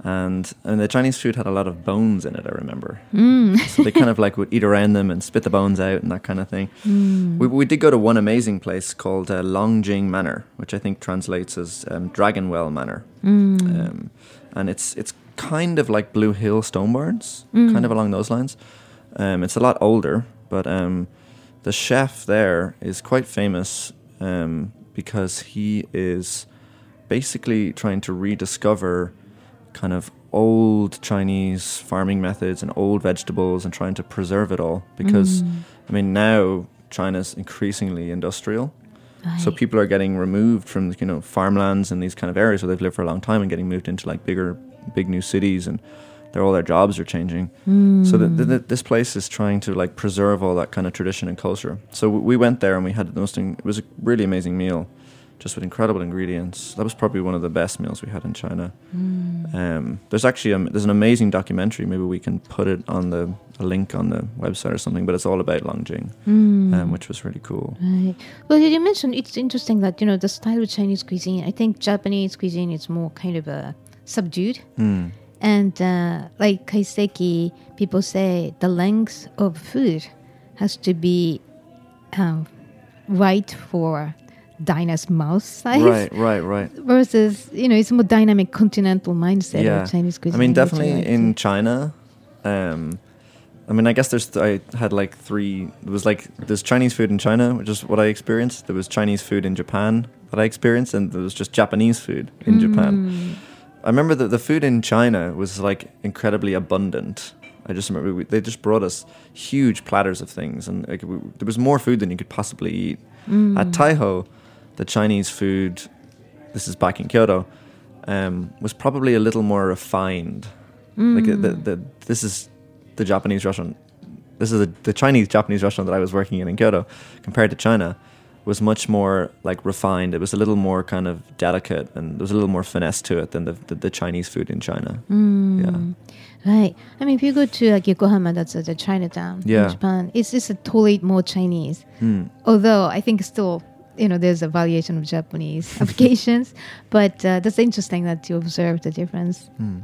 and and the Chinese food had a lot of bones in it. I remember, so they kind of like would eat around them and spit the bones out and that kind of thing. We, we did go to one amazing place called uh, Longjing Manor, which I think translates as um, Dragonwell Manor, um, and it's it's kind of like Blue Hill Stone Barns, kind of along those lines. Um, it's a lot older, but um, the chef there is quite famous um, because he is basically trying to rediscover kind of old Chinese farming methods and old vegetables and trying to preserve it all because mm. I mean now China's increasingly industrial. So people are getting removed from you know farmlands and these kind of areas where they've lived for a long time and getting moved into like bigger big new cities and they're all their jobs are changing. So the, the, the, mm. this place is trying to like preserve all that kind of tradition and culture. So we went there and we had the most. It was a really amazing meal, just with incredible ingredients. That was probably one of the best meals we had in China. Um, there's actually a, there's an amazing documentary. Maybe we can put it on the a link on the website or something. But it's all about Longjing, um, which was really cool. Right. Well, you mentioned it's interesting that you know the style of Chinese cuisine. I think Japanese cuisine is more kind of a subdued, and uh, like kaiseki, people say the length of food has to be um, right for Dinah's mouth size. Right, right, right. Versus, you know, it's a more dynamic continental mindset yeah. of Chinese cuisine. I mean, definitely in China. Um, I mean, I guess there's. I had like three. It was like there's Chinese food in China, which is what I experienced. There was Chinese food in Japan that I experienced, and there was just Japanese food in Japan. I remember that the food in China was like incredibly abundant. I just remember we, they just brought us huge platters of things, and like, we, there was more food than you could possibly eat. At Taiho, the Chinese food, this is back in Kyoto, um, was probably a little more refined. Like the, the, the, this is the Japanese restaurant. This is the, the Chinese Japanese restaurant that I was working in in Kyoto, compared to China, was much more like refined. It was a little more kind of delicate, and there was a little more finesse to it than the the, Chinese food in China. Yeah. Right. I mean, if you go to like Yokohama, that's uh, the Chinatown Yeah. in Japan. It's just a totally more Chinese. Hmm. Although I think still, you know, there's a variation of Japanese applications, but uh, that's interesting that you observe the difference. Hmm.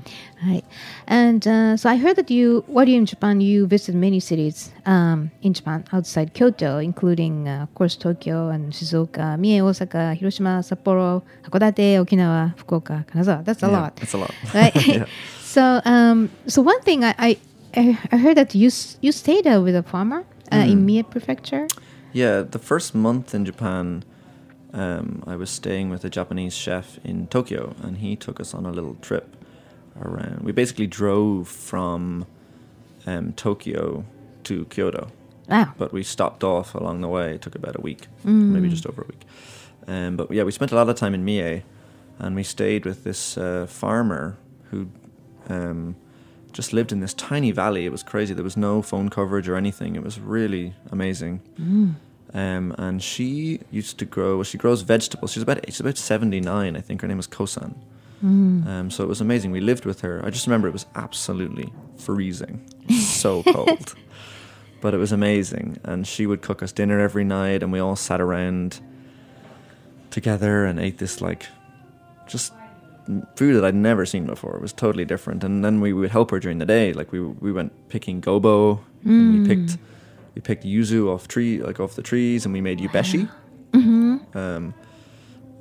Right. And uh, so I heard that you, while you're in Japan, you visited many cities um, in Japan outside Kyoto, including, uh, of course, Tokyo and Shizuoka, Mie, Osaka, Hiroshima, Sapporo, Hakodate, Okinawa, Fukuoka, Kanazawa. That's a Yeah, lot. That's a lot. right? Yeah. So, um, so one thing I, I, I heard that you you stayed uh, with a farmer uh, Mm. in Mie Prefecture. Yeah, the first month in Japan, um, I was staying with a Japanese chef in Tokyo, and he took us on a little trip around. We basically drove from um, Tokyo to Kyoto, Wow. but we stopped off along the way. It took about a week, maybe just over a week. Um, but yeah, we spent a lot of time in Mie, and we stayed with this uh, farmer who um, just lived in this tiny valley. It was crazy. There was no phone coverage or anything. It was really amazing. Um, and she used to grow. She grows vegetables. She's about she's about seventy nine, I think. Her name is Kosan. Um, so it was amazing. We lived with her. I just remember it was absolutely freezing, so cold, but it was amazing. And she would cook us dinner every night, and we all sat around together and ate this like just food that I'd never seen before. It was totally different. And then we would help her during the day. Like we we went picking gobo, and we picked we picked yuzu off tree like off the trees, and we made yubeshi. Um,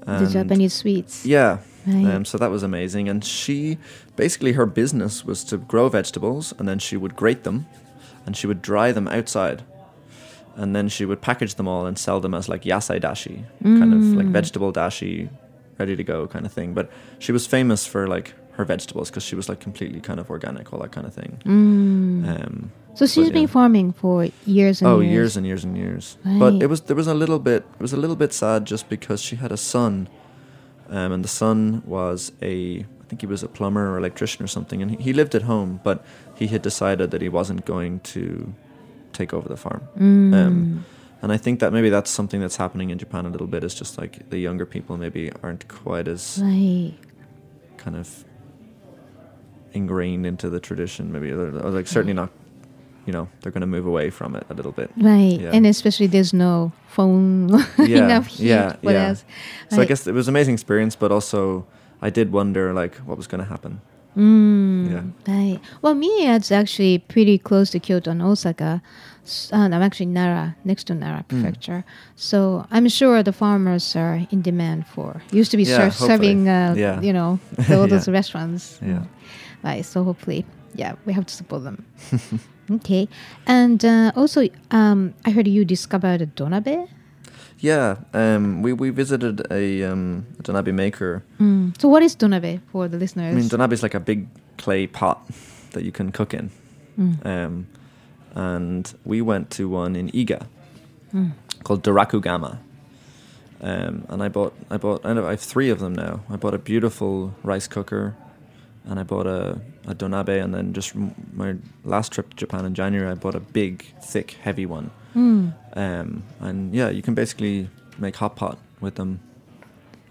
The Japanese sweets. yeah. Right. Um, so that was amazing. And she basically her business was to grow vegetables and then she would grate them and she would dry them outside. And then she would package them all and sell them as like yasai dashi, kind of like vegetable dashi, ready to go kind of thing. But she was famous for like her vegetables because she was like completely kind of organic, all that kind of thing. Um, So she's but, been yeah. farming for years and oh, years. years and years and years. Right. But it was there was a little bit it was a little bit sad just because she had a son, um, and the son was a I think he was a plumber or electrician or something, and he, he lived at home, but he had decided that he wasn't going to take over the farm. Mm. Um, and I think that maybe that's something that's happening in Japan a little bit. Is just like the younger people maybe aren't quite as Right. kind of ingrained into the tradition. Maybe or or, like certainly not. You know, they're going to move away from it a little bit. Right. Yeah. And especially there's no phone Yeah, enough yeah, What yeah. else? So I guess it was an amazing experience, but also I did wonder like what was going to happen. Mm, Yeah. Right. Well, Mie is actually pretty close to Kyoto and Osaka. I'm actually Nara, next to Nara Hmm. Prefecture. So I'm sure the farmers are in demand for. Used to be Yeah, ser- serving, uh, Yeah. you know, all those Yeah. restaurants. Yeah. Right. So hopefully, yeah, we have to support them. okay. And uh, also, um, I heard you discovered a donabe. Yeah, um, we we visited a, um, donabe maker. Mm. So what is donabe for the listeners? I mean, donabe is like a big clay pot that you can cook in. Mm. Um, and we went to one in Iga Mm. called Dorakugama. Um, and I bought I bought I know I have three of them now. I bought a beautiful rice cooker, and I bought a, a donabe, and then just my last trip to Japan in January, I bought a big, thick, heavy one. Mm. Um, and yeah, you can basically make hot pot with them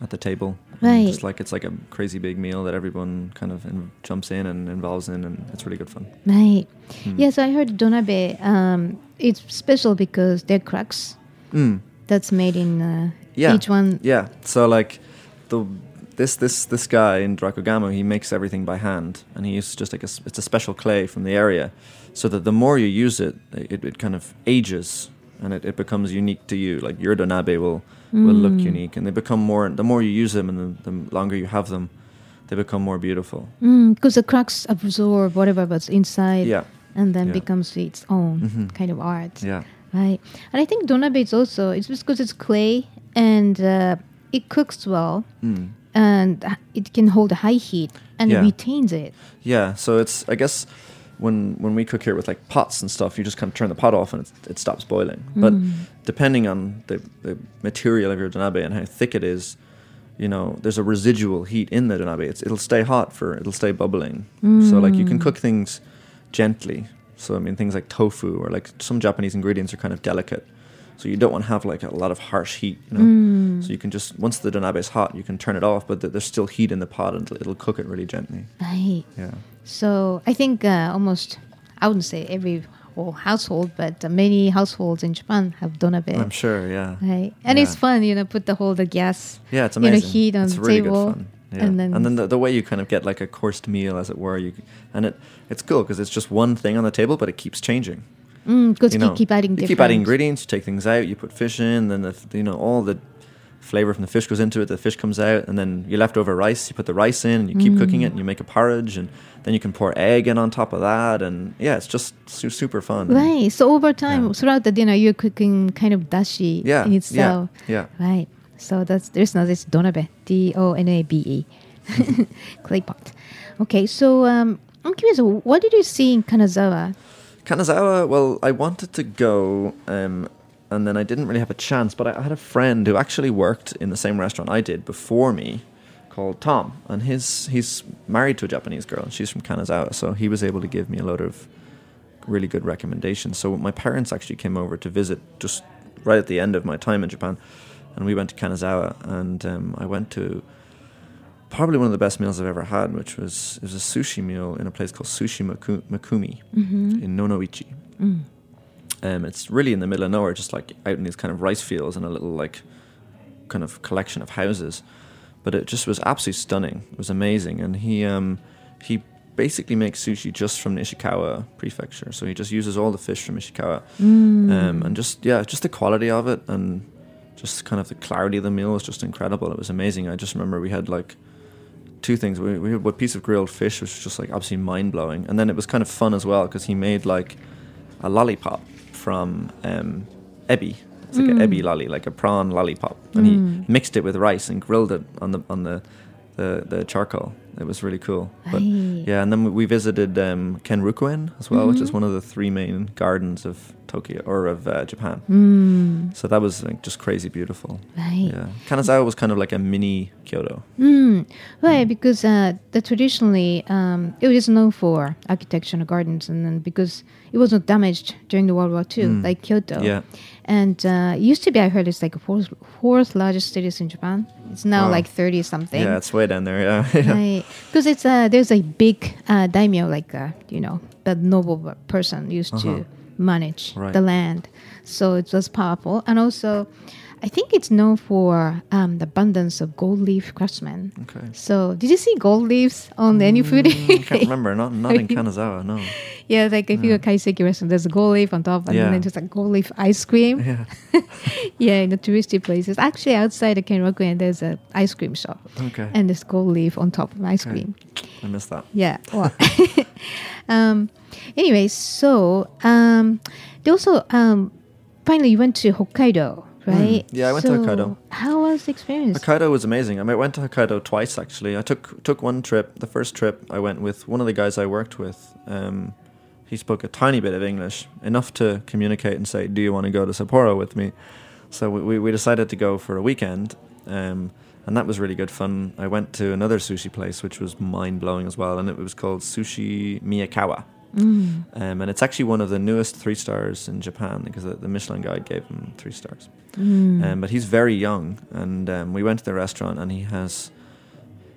at the table. Right. Just like it's like a crazy big meal that everyone kind of in, jumps in and involves in, and it's really good fun. Right. Mm. Yes, I heard donabe. Um, it's special because they're cracks Mm. that's made in uh, Yeah. each one. Yeah. So like the this this this guy in Dorakugama, he makes everything by hand, and he uses just like a it's a special clay from the area, so that the more you use it, it, it kind of ages and it, it becomes unique to you. Like your donabe will will look Mm. unique, and they become more. The more you use them, and the, the longer you have them, they become more beautiful. Because the cracks absorb whatever was inside Yeah. and then Yeah. becomes its own Mhm. kind of art. Yeah. Right. And I think donabe is also, it's just because it's clay and uh, it cooks well Mm. and it can hold a high heat and Yeah. retains it. Yeah, so it's I guess when when we cook here with like pots and stuff, you just kind of turn the pot off and it, it stops boiling. But Mm. depending on the, the material of your donabe and how thick it is, you know, there's a residual heat in the donabe. It's, it'll stay hot for it'll stay bubbling. So like you can Mm. cook things gently. So I mean things like tofu or like some Japanese ingredients are kind of delicate. So you don't want to have like a lot of harsh heat, you know. So you can just once the donabe is hot, you can turn it off, but th- there's still heat in the pot, and it'll cook it really gently. Right. Yeah. So I think uh, almost, I wouldn't say every whole household, but uh, many households in Japan have donabe. I'm sure. Yeah. Right. And it's fun, you know, put the whole the gas, Yeah, it's you know, amazing. heat on it's the really table. good fun. Yeah. And then, the, the way you kind of get like a coursed meal, as it were, you and it it's cool because it's just one thing on the table, but it keeps changing. mm, because you know, keep adding you different. keep adding ingredients. You take things out. You put fish in, then the you know all the flavor from the fish goes into it. The fish comes out, and then you leftover rice. You put the rice in, and you keep cooking it, Mm. and you make a porridge, and then you can pour egg in on top of that, and yeah, it's just su- super fun. Right. So over time, Yeah. throughout the dinner, you're cooking kind of dashi Yeah, in itself. yeah. Right. So that's there's no this donabe, D O N A B E, clay pot. Okay. So um, I'm curious, what did you see in Kanazawa? Kanazawa, well, I wanted to go, um, and then I didn't really have a chance. But I, had a friend who actually worked in the same restaurant I did before me, called Tom, and his he's married to a Japanese girl, and she's from Kanazawa, so he was able to give me a load of really good recommendations. So my parents actually came over to visit just right at the end of my time in Japan, and we went to Kanazawa, and um, I went to probably one of the best meals I've ever had, which was it was a sushi meal in a place called Sushi Maku- Makumi in Nonoichi. Um, it's really in the middle of nowhere, just like out in these kind of rice fields and a little like kind of collection of houses. But it just was absolutely stunning. It was amazing, and he um, he basically makes sushi just from Ishikawa Prefecture. So he just uses all the fish from Ishikawa, um, and just yeah, just the quality of it and just kind of the clarity of the meal was just incredible. It was amazing. I just remember we had like two things. We, we had a piece of grilled fish, which was just like absolutely mind blowing, and then it was kind of fun as well because he made like a lollipop from um, ebi. It's like an ebi lolly, like a prawn lollipop, and he mixed it with rice and grilled it on the on the the, the charcoal. It was really cool. But Aye. yeah, and then we- visited um, Kenrokuen as well, which is one of the three main gardens of Tokyo or of uh, Japan. Mm, So that was like just crazy beautiful. right. Yeah, Kanazawa was kind of like a mini Kyoto. Mm, right, because uh, the traditionally um, it was known for architecture and gardens, and then because it was not damaged during the World War II, like Kyoto. Yeah. And uh, used to be, I heard it's like fourth, fourth largest cities in Japan. It's now Wow. like thirty something. Yeah, it's way down there. Yeah, yeah. Right, because it's uh, there's a big uh, daimyo, like uh, you know, the noble person used to manage Uh-huh. Right. the land, so it was powerful. And also, I think it's known for um, the abundance of gold leaf craftsmen. Okay. So, did you see gold leaves on any food? Mm, I can't remember. Not not in Kanazawa. No. yeah, like if you go kaiseki restaurant, there's a gold leaf on top, and Yeah. then there's a gold leaf ice cream. Yeah. yeah, in the touristy places. Actually, outside of Kenroku, there's an ice cream shop, Okay. and there's gold leaf on top of ice Okay. cream. I missed that. Yeah. Well, um, anyway, so um, they also um, finally you went to Hokkaido, right? Hmm. Yeah, I went to Hokkaido. How was the experience? Hokkaido was amazing. I mean, I went to Hokkaido twice actually. I took took one trip. The first trip I went with one of the guys I worked with. Um, he spoke a tiny bit of English, enough to communicate and say, "Do you want to go to Sapporo with me?" So we, we, we decided to go for a weekend, um, and that was really good fun. I went to another sushi place, which was mind blowing as well, and it was called Sushi Miyakawa. Mm. Um, and it's actually one of the newest three stars in Japan because the, the Michelin guide gave him three stars. Mm. Um, but he's very young, and um, we went to the restaurant, and he has.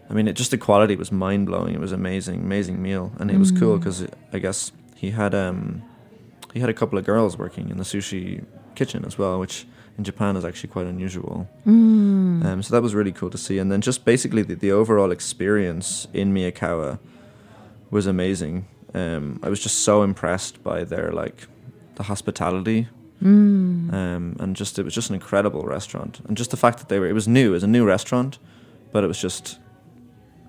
I mean, it just the quality was mind blowing. It was amazing, amazing meal, and it was cool because I guess he had um, he had a couple of girls working in the sushi kitchen as well, which in Japan is actually quite unusual. Mm. Um, so that was really cool to see, and then just basically the, the overall experience in Miyakawa was amazing. Um, I was just so impressed by their like the hospitality Mm. um, and just it was just an incredible restaurant, and just the fact that they were it was new, it was a new restaurant, but it was just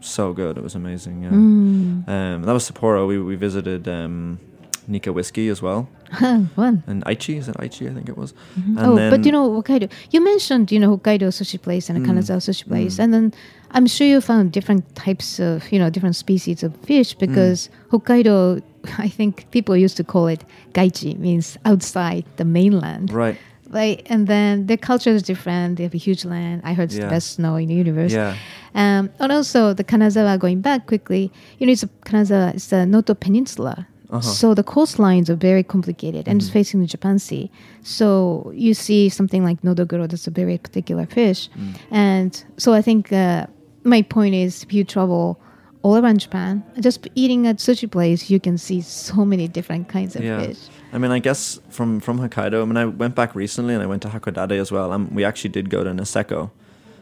so good. It was amazing. Yeah. Mm. Um, that was Sapporo. We we visited um, Nikka Whiskey as well, Fun. and Aichi is it Aichi? I think it was. And oh, but you know Hokkaido. You mentioned you know Hokkaido sushi place and a Mm. Kanazawa sushi place, Mm. and then I'm sure you found different types of you know different species of fish Mm. because Hokkaido. I think people used to call it gaichi, means outside the mainland. right. Right, and then their culture is different. They have a huge land. I heard it's Yeah. the best snow in the universe. Yeah. Um, and also the Kanazawa, going back quickly, you know, it's a, Kanazawa, it's the Noto Peninsula. Uh-huh. So the coastlines are very complicated and it's mm-hmm. facing the Japan Sea. So you see something like nodoguro, that's a very particular fish. Mm. And so I think uh, my point is if you travel all around Japan, just eating at sushi place, you can see so many different kinds of Yeah. fish. I mean, I guess from from Hokkaido. I mean, I went back recently, and I went to Hakodate as well. And we actually did go to Niseko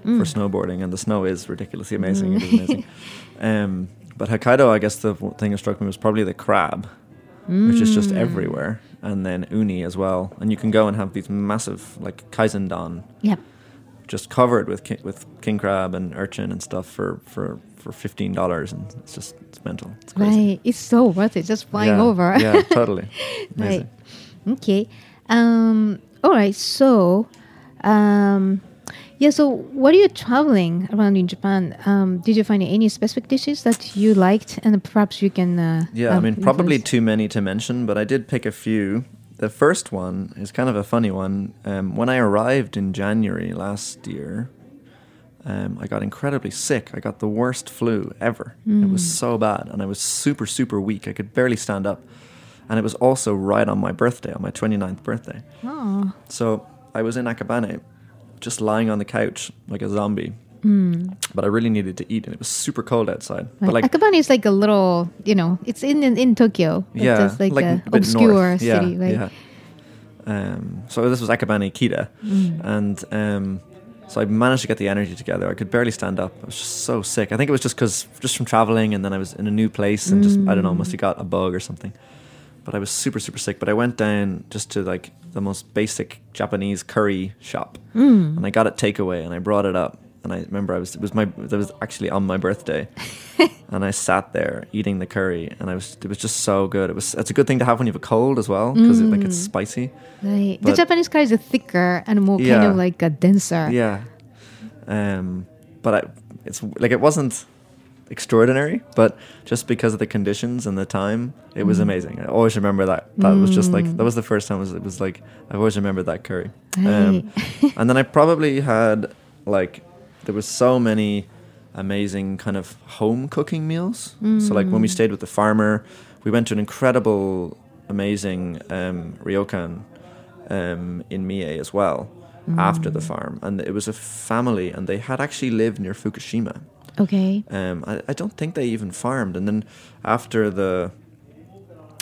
Mm. for snowboarding, and the snow is ridiculously amazing. It is amazing. um, but Hokkaido, I guess the thing that struck me was probably the crab, which is Mm. just everywhere, and then uni as well. And you can go and have these massive like kaisendon, Yep. just covered with ki- with king crab and urchin and stuff for for for fifteen dollars, and it's just it's mental. It's crazy. Right. It's so worth it just flying yeah. over. yeah, totally. Right. Okay. Um, all right. So, um, yeah. So, what are you traveling around in Japan? Um, did you find any specific dishes that you liked, and perhaps you can? Uh, Yeah, I um, mean, probably too many to mention, but I did pick a few. The first one is kind of a funny one. Um, when I arrived in January last year, um, I got incredibly sick. I got the worst flu ever. It was so bad, and I was super, super weak. I could barely stand up. And it was also right on my birthday, on my 29th birthday. Oh, So I was in Akabane, just lying on the couch like a zombie. But I really needed to eat, and it was super cold outside. right. But like, Akabane is like a little, you know, it's in in, in Tokyo. It's yeah, just like, a, a obscure north. Yeah, city, right? Yeah. Um, so this was Akabane Kita, Mm. and um, so I managed to get the energy together. I could barely stand up. I was just so sick. I think it was just because just from traveling, and then I was in a new place, and just I don't know, must have got a bug or something. But I was super super sick. But I went down just to like the most basic Japanese curry shop, Mm. and I got it takeaway, and I brought it up. And I remember I was it was my it was actually on my birthday, and I sat there eating the curry, and I was it was just so good. It was it's a good thing to have when you have a cold as well because it, like it's Mm. spicy. Right. The Japanese curry is thicker and more kind of like a denser. Yeah, um, but I, it's like it wasn't extraordinary, but just because of the conditions and the time, it Mm. was amazing. I always remember that. That was just like that was the first time. It was, it was like I always remembered that curry. Um, and then I probably had like there was so many amazing kind of home cooking meals. So like when we stayed with the farmer, we went to an incredible, amazing um, ryokan um, in Mie as well after the farm, and it was a family, and they had actually lived near Fukushima. Okay. Um, I, I don't think they even farmed, and then after the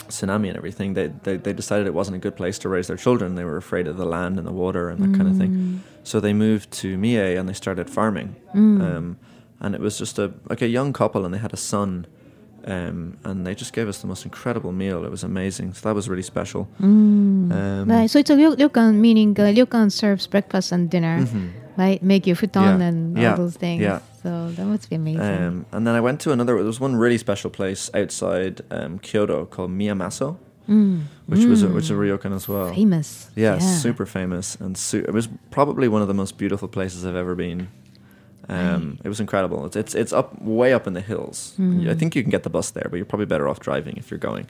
tsunami and everything, they, they they decided it wasn't a good place to raise their children. They were afraid of the land and the water and that kind of thing. So they moved to Mie and they started farming. Um, and it was just a like a young couple, and they had a son. Um, and they just gave us the most incredible meal. It was amazing. So that was really special. Um, Right. So it's a ryo- ryokan, meaning uh, ryokan serves breakfast and dinner, right? Make your futon Yeah. and all those things. Yeah. So that must be amazing. Um, and then I went to another. There was one really special place outside um, Kyoto called Miyamaso, which was a, which is a ryokan as well. Famous. Yeah, super famous, and su- it was probably one of the most beautiful places I've ever been. Um, It was incredible. It's, it's it's up way up in the hills. Hmm. I think you can get the bus there, but you're probably better off driving if you're going.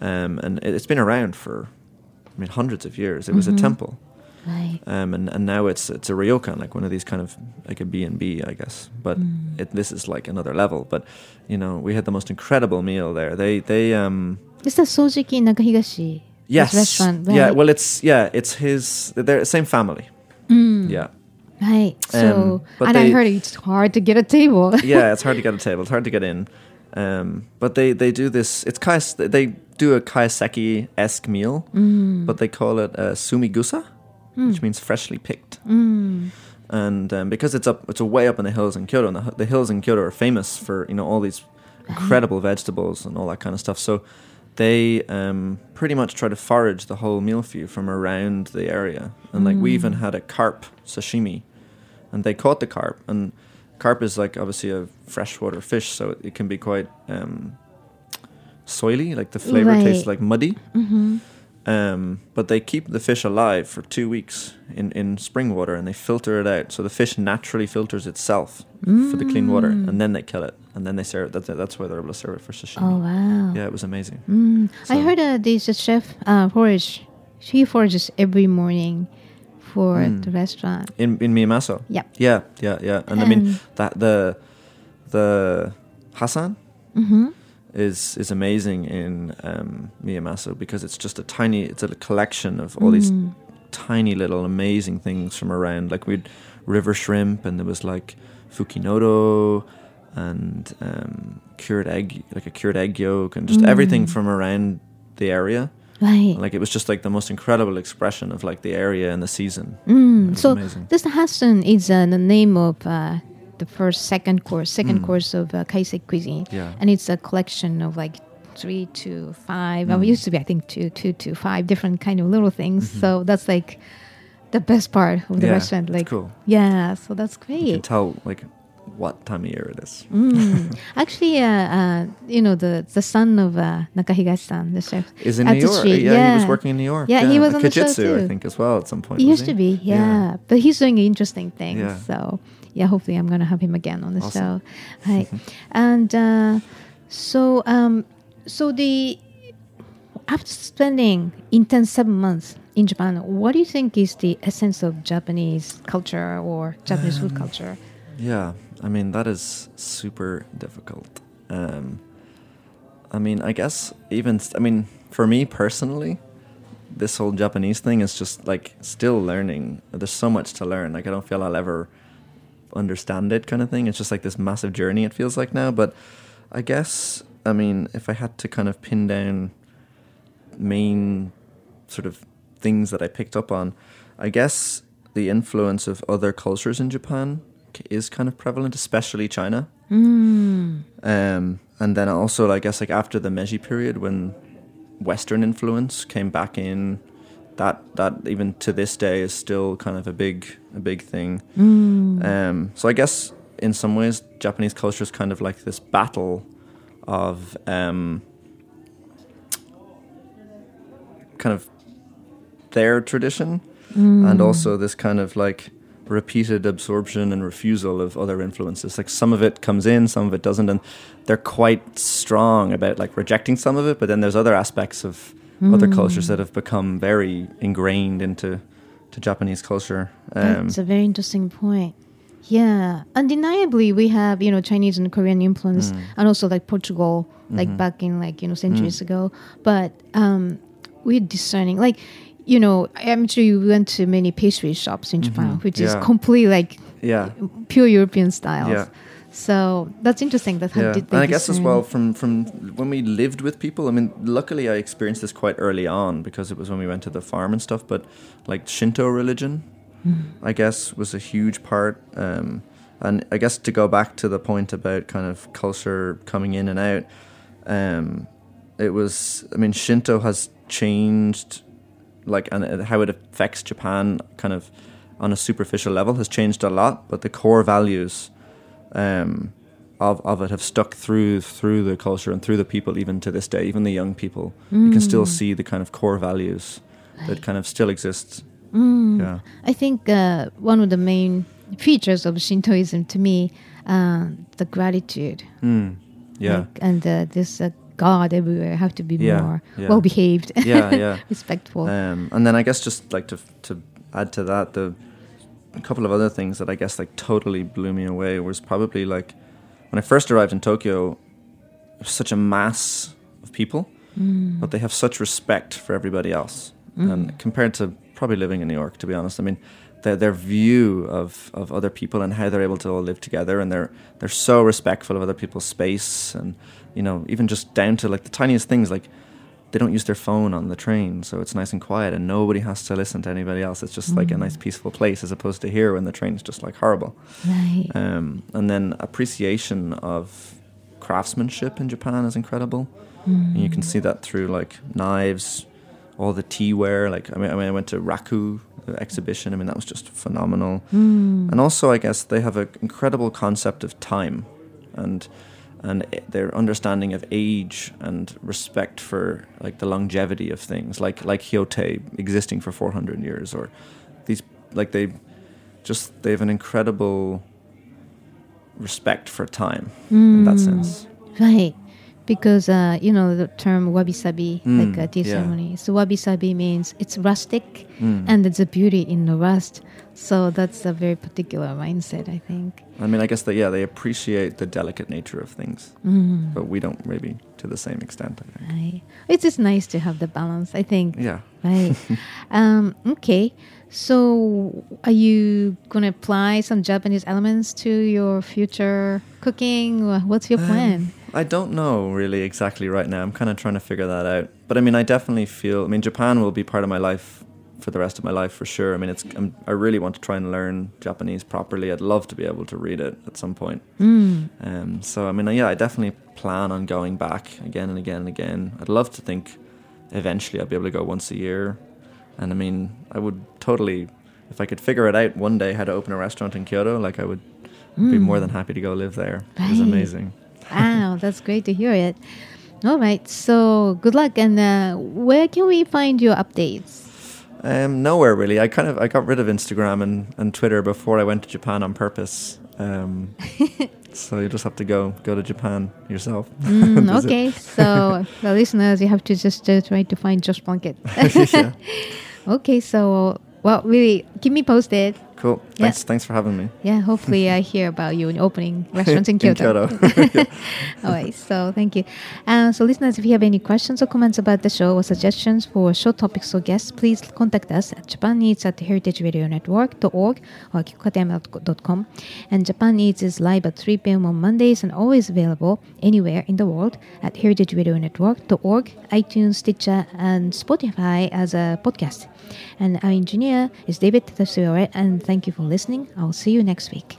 Um, and it, it's been around for, I mean, hundreds of years. It was a temple, Right. um, and and now it's it's a ryokan, like one of these kind of like a B and B, I guess. But it, this is like another level. But you know, we had the most incredible meal there. They they um Is that Sojiki Nakahigashi? yes restaurant, right? yeah. Well, it's yeah, it's his. They're the same family. Mm. Yeah. Right. So, Um, and I heard it's hard to get a table. yeah, it's hard to get a table. It's hard to get in. Um, but they, they do this. It's kais, they do a kaiseki esque meal, Mm. but they call it uh, tsumikusa, which means freshly picked. Mm. And um, because it's up, it's a way up in the hills in Kyoto, and the, the hills in Kyoto are famous for you know all these incredible vegetables and all that kind of stuff. So they um, pretty much try to forage the whole meal for you from around the area. And like we even had a carp sashimi, and they caught the carp. And carp is like obviously a freshwater fish, so it, it can be quite um, soily. Like the flavor tastes like muddy. hmm Um, but they keep the fish alive for two weeks in, in spring water and they filter it out. So the fish naturally filters itself for the clean water and then they kill it and then they serve it. That's, that's why they're able to serve it for sashimi. Oh, wow. Yeah, it was amazing. Mm. I So- heard uh, this uh, chef uh, forage. He forages every morning for Mm. the restaurant. In in Miyamaso. Yep. Yeah, yeah, yeah. And I mean that the the Hassun, hmm is is amazing in um, Miyamaso because it's just a tiny. It's a collection of all these Mm. tiny little amazing things from around. Like we'd river shrimp, and there was like fukinoto and um, cured egg, like a cured egg yolk, and just everything Mm. from around the area. Right. Like it was just like the most incredible expression of like the area and the season. Mm, so amazing. this Hassun is uh, the name of uh, the first second course, second Mm. course of uh, Kaiseki cuisine, Yeah. and it's a collection of like three to five. Well, Mm. it used to be I think two, two to five different kind of little things. Mhm. So that's like the best part of the Yeah, restaurant. Like cool. yeah, so that's You can great. tell like what time of year it is. Mm. Actually, uh, uh, you know the the son of uh, Nakahigashi-san, the chef. Is in New York. street, yeah, he was working in New York. Yeah, he was on the show Kajitsu, I think, as well at some point. He used to be, yeah. But he's doing interesting things. Yeah. So, yeah, hopefully I'm going to have him again on the Awesome. show. Right. and uh, so, um, so the after spending intense seven months in Japan, what do you think is the essence of Japanese culture or Japanese food Um, culture? Yeah, I mean that is super difficult. Um, I mean, I guess even I mean for me personally, this whole Japanese thing is just like still learning. There's so much to learn. Like I don't feel I'll ever understand it, kind of thing. It's just like this massive journey. It feels like now, but I guess I mean if I had to kind of pin down main sort of things that I picked up on, I guess the influence of other cultures in Japan is kind of prevalent, especially China. Mm. Um, and then also, I guess, like after the Meiji period, when Western influence came back in, that that even to this day is still kind of a big a big thing. Mm. Um, so I guess in some ways, Japanese culture is kind of like this battle of um, kind of their tradition Mm. and also this kind of like repeated absorption and refusal of other influences. Like some of it comes in, some of it doesn't, and they're quite strong about like rejecting some of it. But then there's other aspects of other cultures that have become very ingrained into to Japanese culture. Um, That's a very interesting point. Yeah, undeniably we have you know Chinese and Korean influence, Mm. and also like Portugal, like Mhm. back in like you know centuries ago. But um, we're discerning, like you know, I'm sure you went to many pastry shops in Japan, Mhm. which is Yeah. completely like yeah, pure European styles. Yeah. So that's interesting. That how yeah. did And I guess as well from from when we lived with people. I mean, luckily I experienced this quite early on because it was when we went to the farm and stuff. But like Shinto religion, I guess, was a huge part. Um, and I guess to go back to the point about kind of culture coming in and out, um, it was. I mean, Shinto has changed, like, and how it affects Japan, kind of on a superficial level, has changed a lot. But the core values, um, of of it have stuck through through the culture and through the people even to this day. Even the young people, you can still see the kind of core values that kind of still exist. Mm. Yeah. I think uh, one of the main features of Shintoism to me, uh, the gratitude. Mm. Yeah. Like, and uh, this uh, God everywhere have to be Yeah, more yeah. well behaved. Yeah, yeah. Respectful. Um, and then I guess just like to to add to that, the a couple of other things that I guess like totally blew me away was probably like when I first arrived in Tokyo, such a mass of people, Mm. but they have such respect for everybody else. And compared to probably living in New York, to be honest, I mean, their their view of, of other people and how they're able to all live together, and they're they're so respectful of other people's space, and you know, even just down to like the tiniest things, like they don't use their phone on the train, so it's nice and quiet, and nobody has to listen to anybody else. It's just like a nice, peaceful place, as opposed to here when the train is just like horrible. right. Um, and then appreciation of craftsmanship in Japan is incredible. Mm. And you can see that through like knives, all the teaware. Like I mean, I mean, I went to Raku exhibition. I mean, that was just phenomenal. Mm. And also, I guess they have an incredible concept of time, and and their understanding of age and respect for like the longevity of things, like like Hyotei existing for 400 years, or these like they just they have an incredible respect for time in that Mm. sense. Right. Because uh, you know the term wabi sabi, Mm, like a tea yeah. ceremony. So wabi sabi means it's rustic, Mm. and there's a beauty in the rust. So that's a very particular mindset, I think. I mean, I guess that yeah, they appreciate the delicate nature of things, Mm. but we don't maybe to the same extent. I think. Right. It's just nice to have the balance, I think. Yeah. Right. um, okay. So, are you going to apply some Japanese elements to your future cooking? What's your Um, plan? I don't know really exactly right now. I'm kind of trying to figure that out. But I mean, I definitely feel. I mean, Japan will be part of my life for the rest of my life for sure. I mean, it's. I'm, I really want to try and learn Japanese properly. I'd love to be able to read it at some point. Mm. Um, so I mean, yeah, I definitely plan on going back again and again and again. I'd love to think eventually I'd be able to go once a year. And I mean, I would totally, if I could figure it out one day how to open a restaurant in Kyoto, like I would be more than happy to go live there. It was Mm. Amazing. Wow, that's great to hear it. All right. So, good luck. And uh, where can we find your updates? Um, nowhere really. I kind of I got rid of Instagram and, and Twitter before I went to Japan on purpose. Um, so you just have to go go to Japan yourself. Mm, okay. So, the listeners, you have to just uh, try to find Josh Plunkett. yeah. okay. So, well, really, keep me posted. Cool. Yeah. Thanks. Thanks for having me. Yeah, hopefully I hear about you in opening restaurants in In Kyoto. Kyoto. All right, so thank you. Uh, so, listeners, if you have any questions or comments about the show or suggestions for show topics or guests, please contact us at japaneats at heritageradionetwork.org or kikukatema.com. And Japan Eats is live at 3 p.m. on Mondays and always available anywhere in the world at heritageradionetwork.org, iTunes, Stitcher, and Spotify as a podcast. And our engineer is David Tadasuyore, and thank you for listening. I'll see you next week.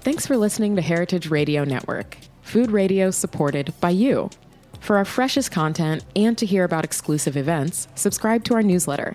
Thanks for listening to Heritage Radio Network, food radio supported by you. For our freshest content and to hear about exclusive events, subscribe to our newsletter.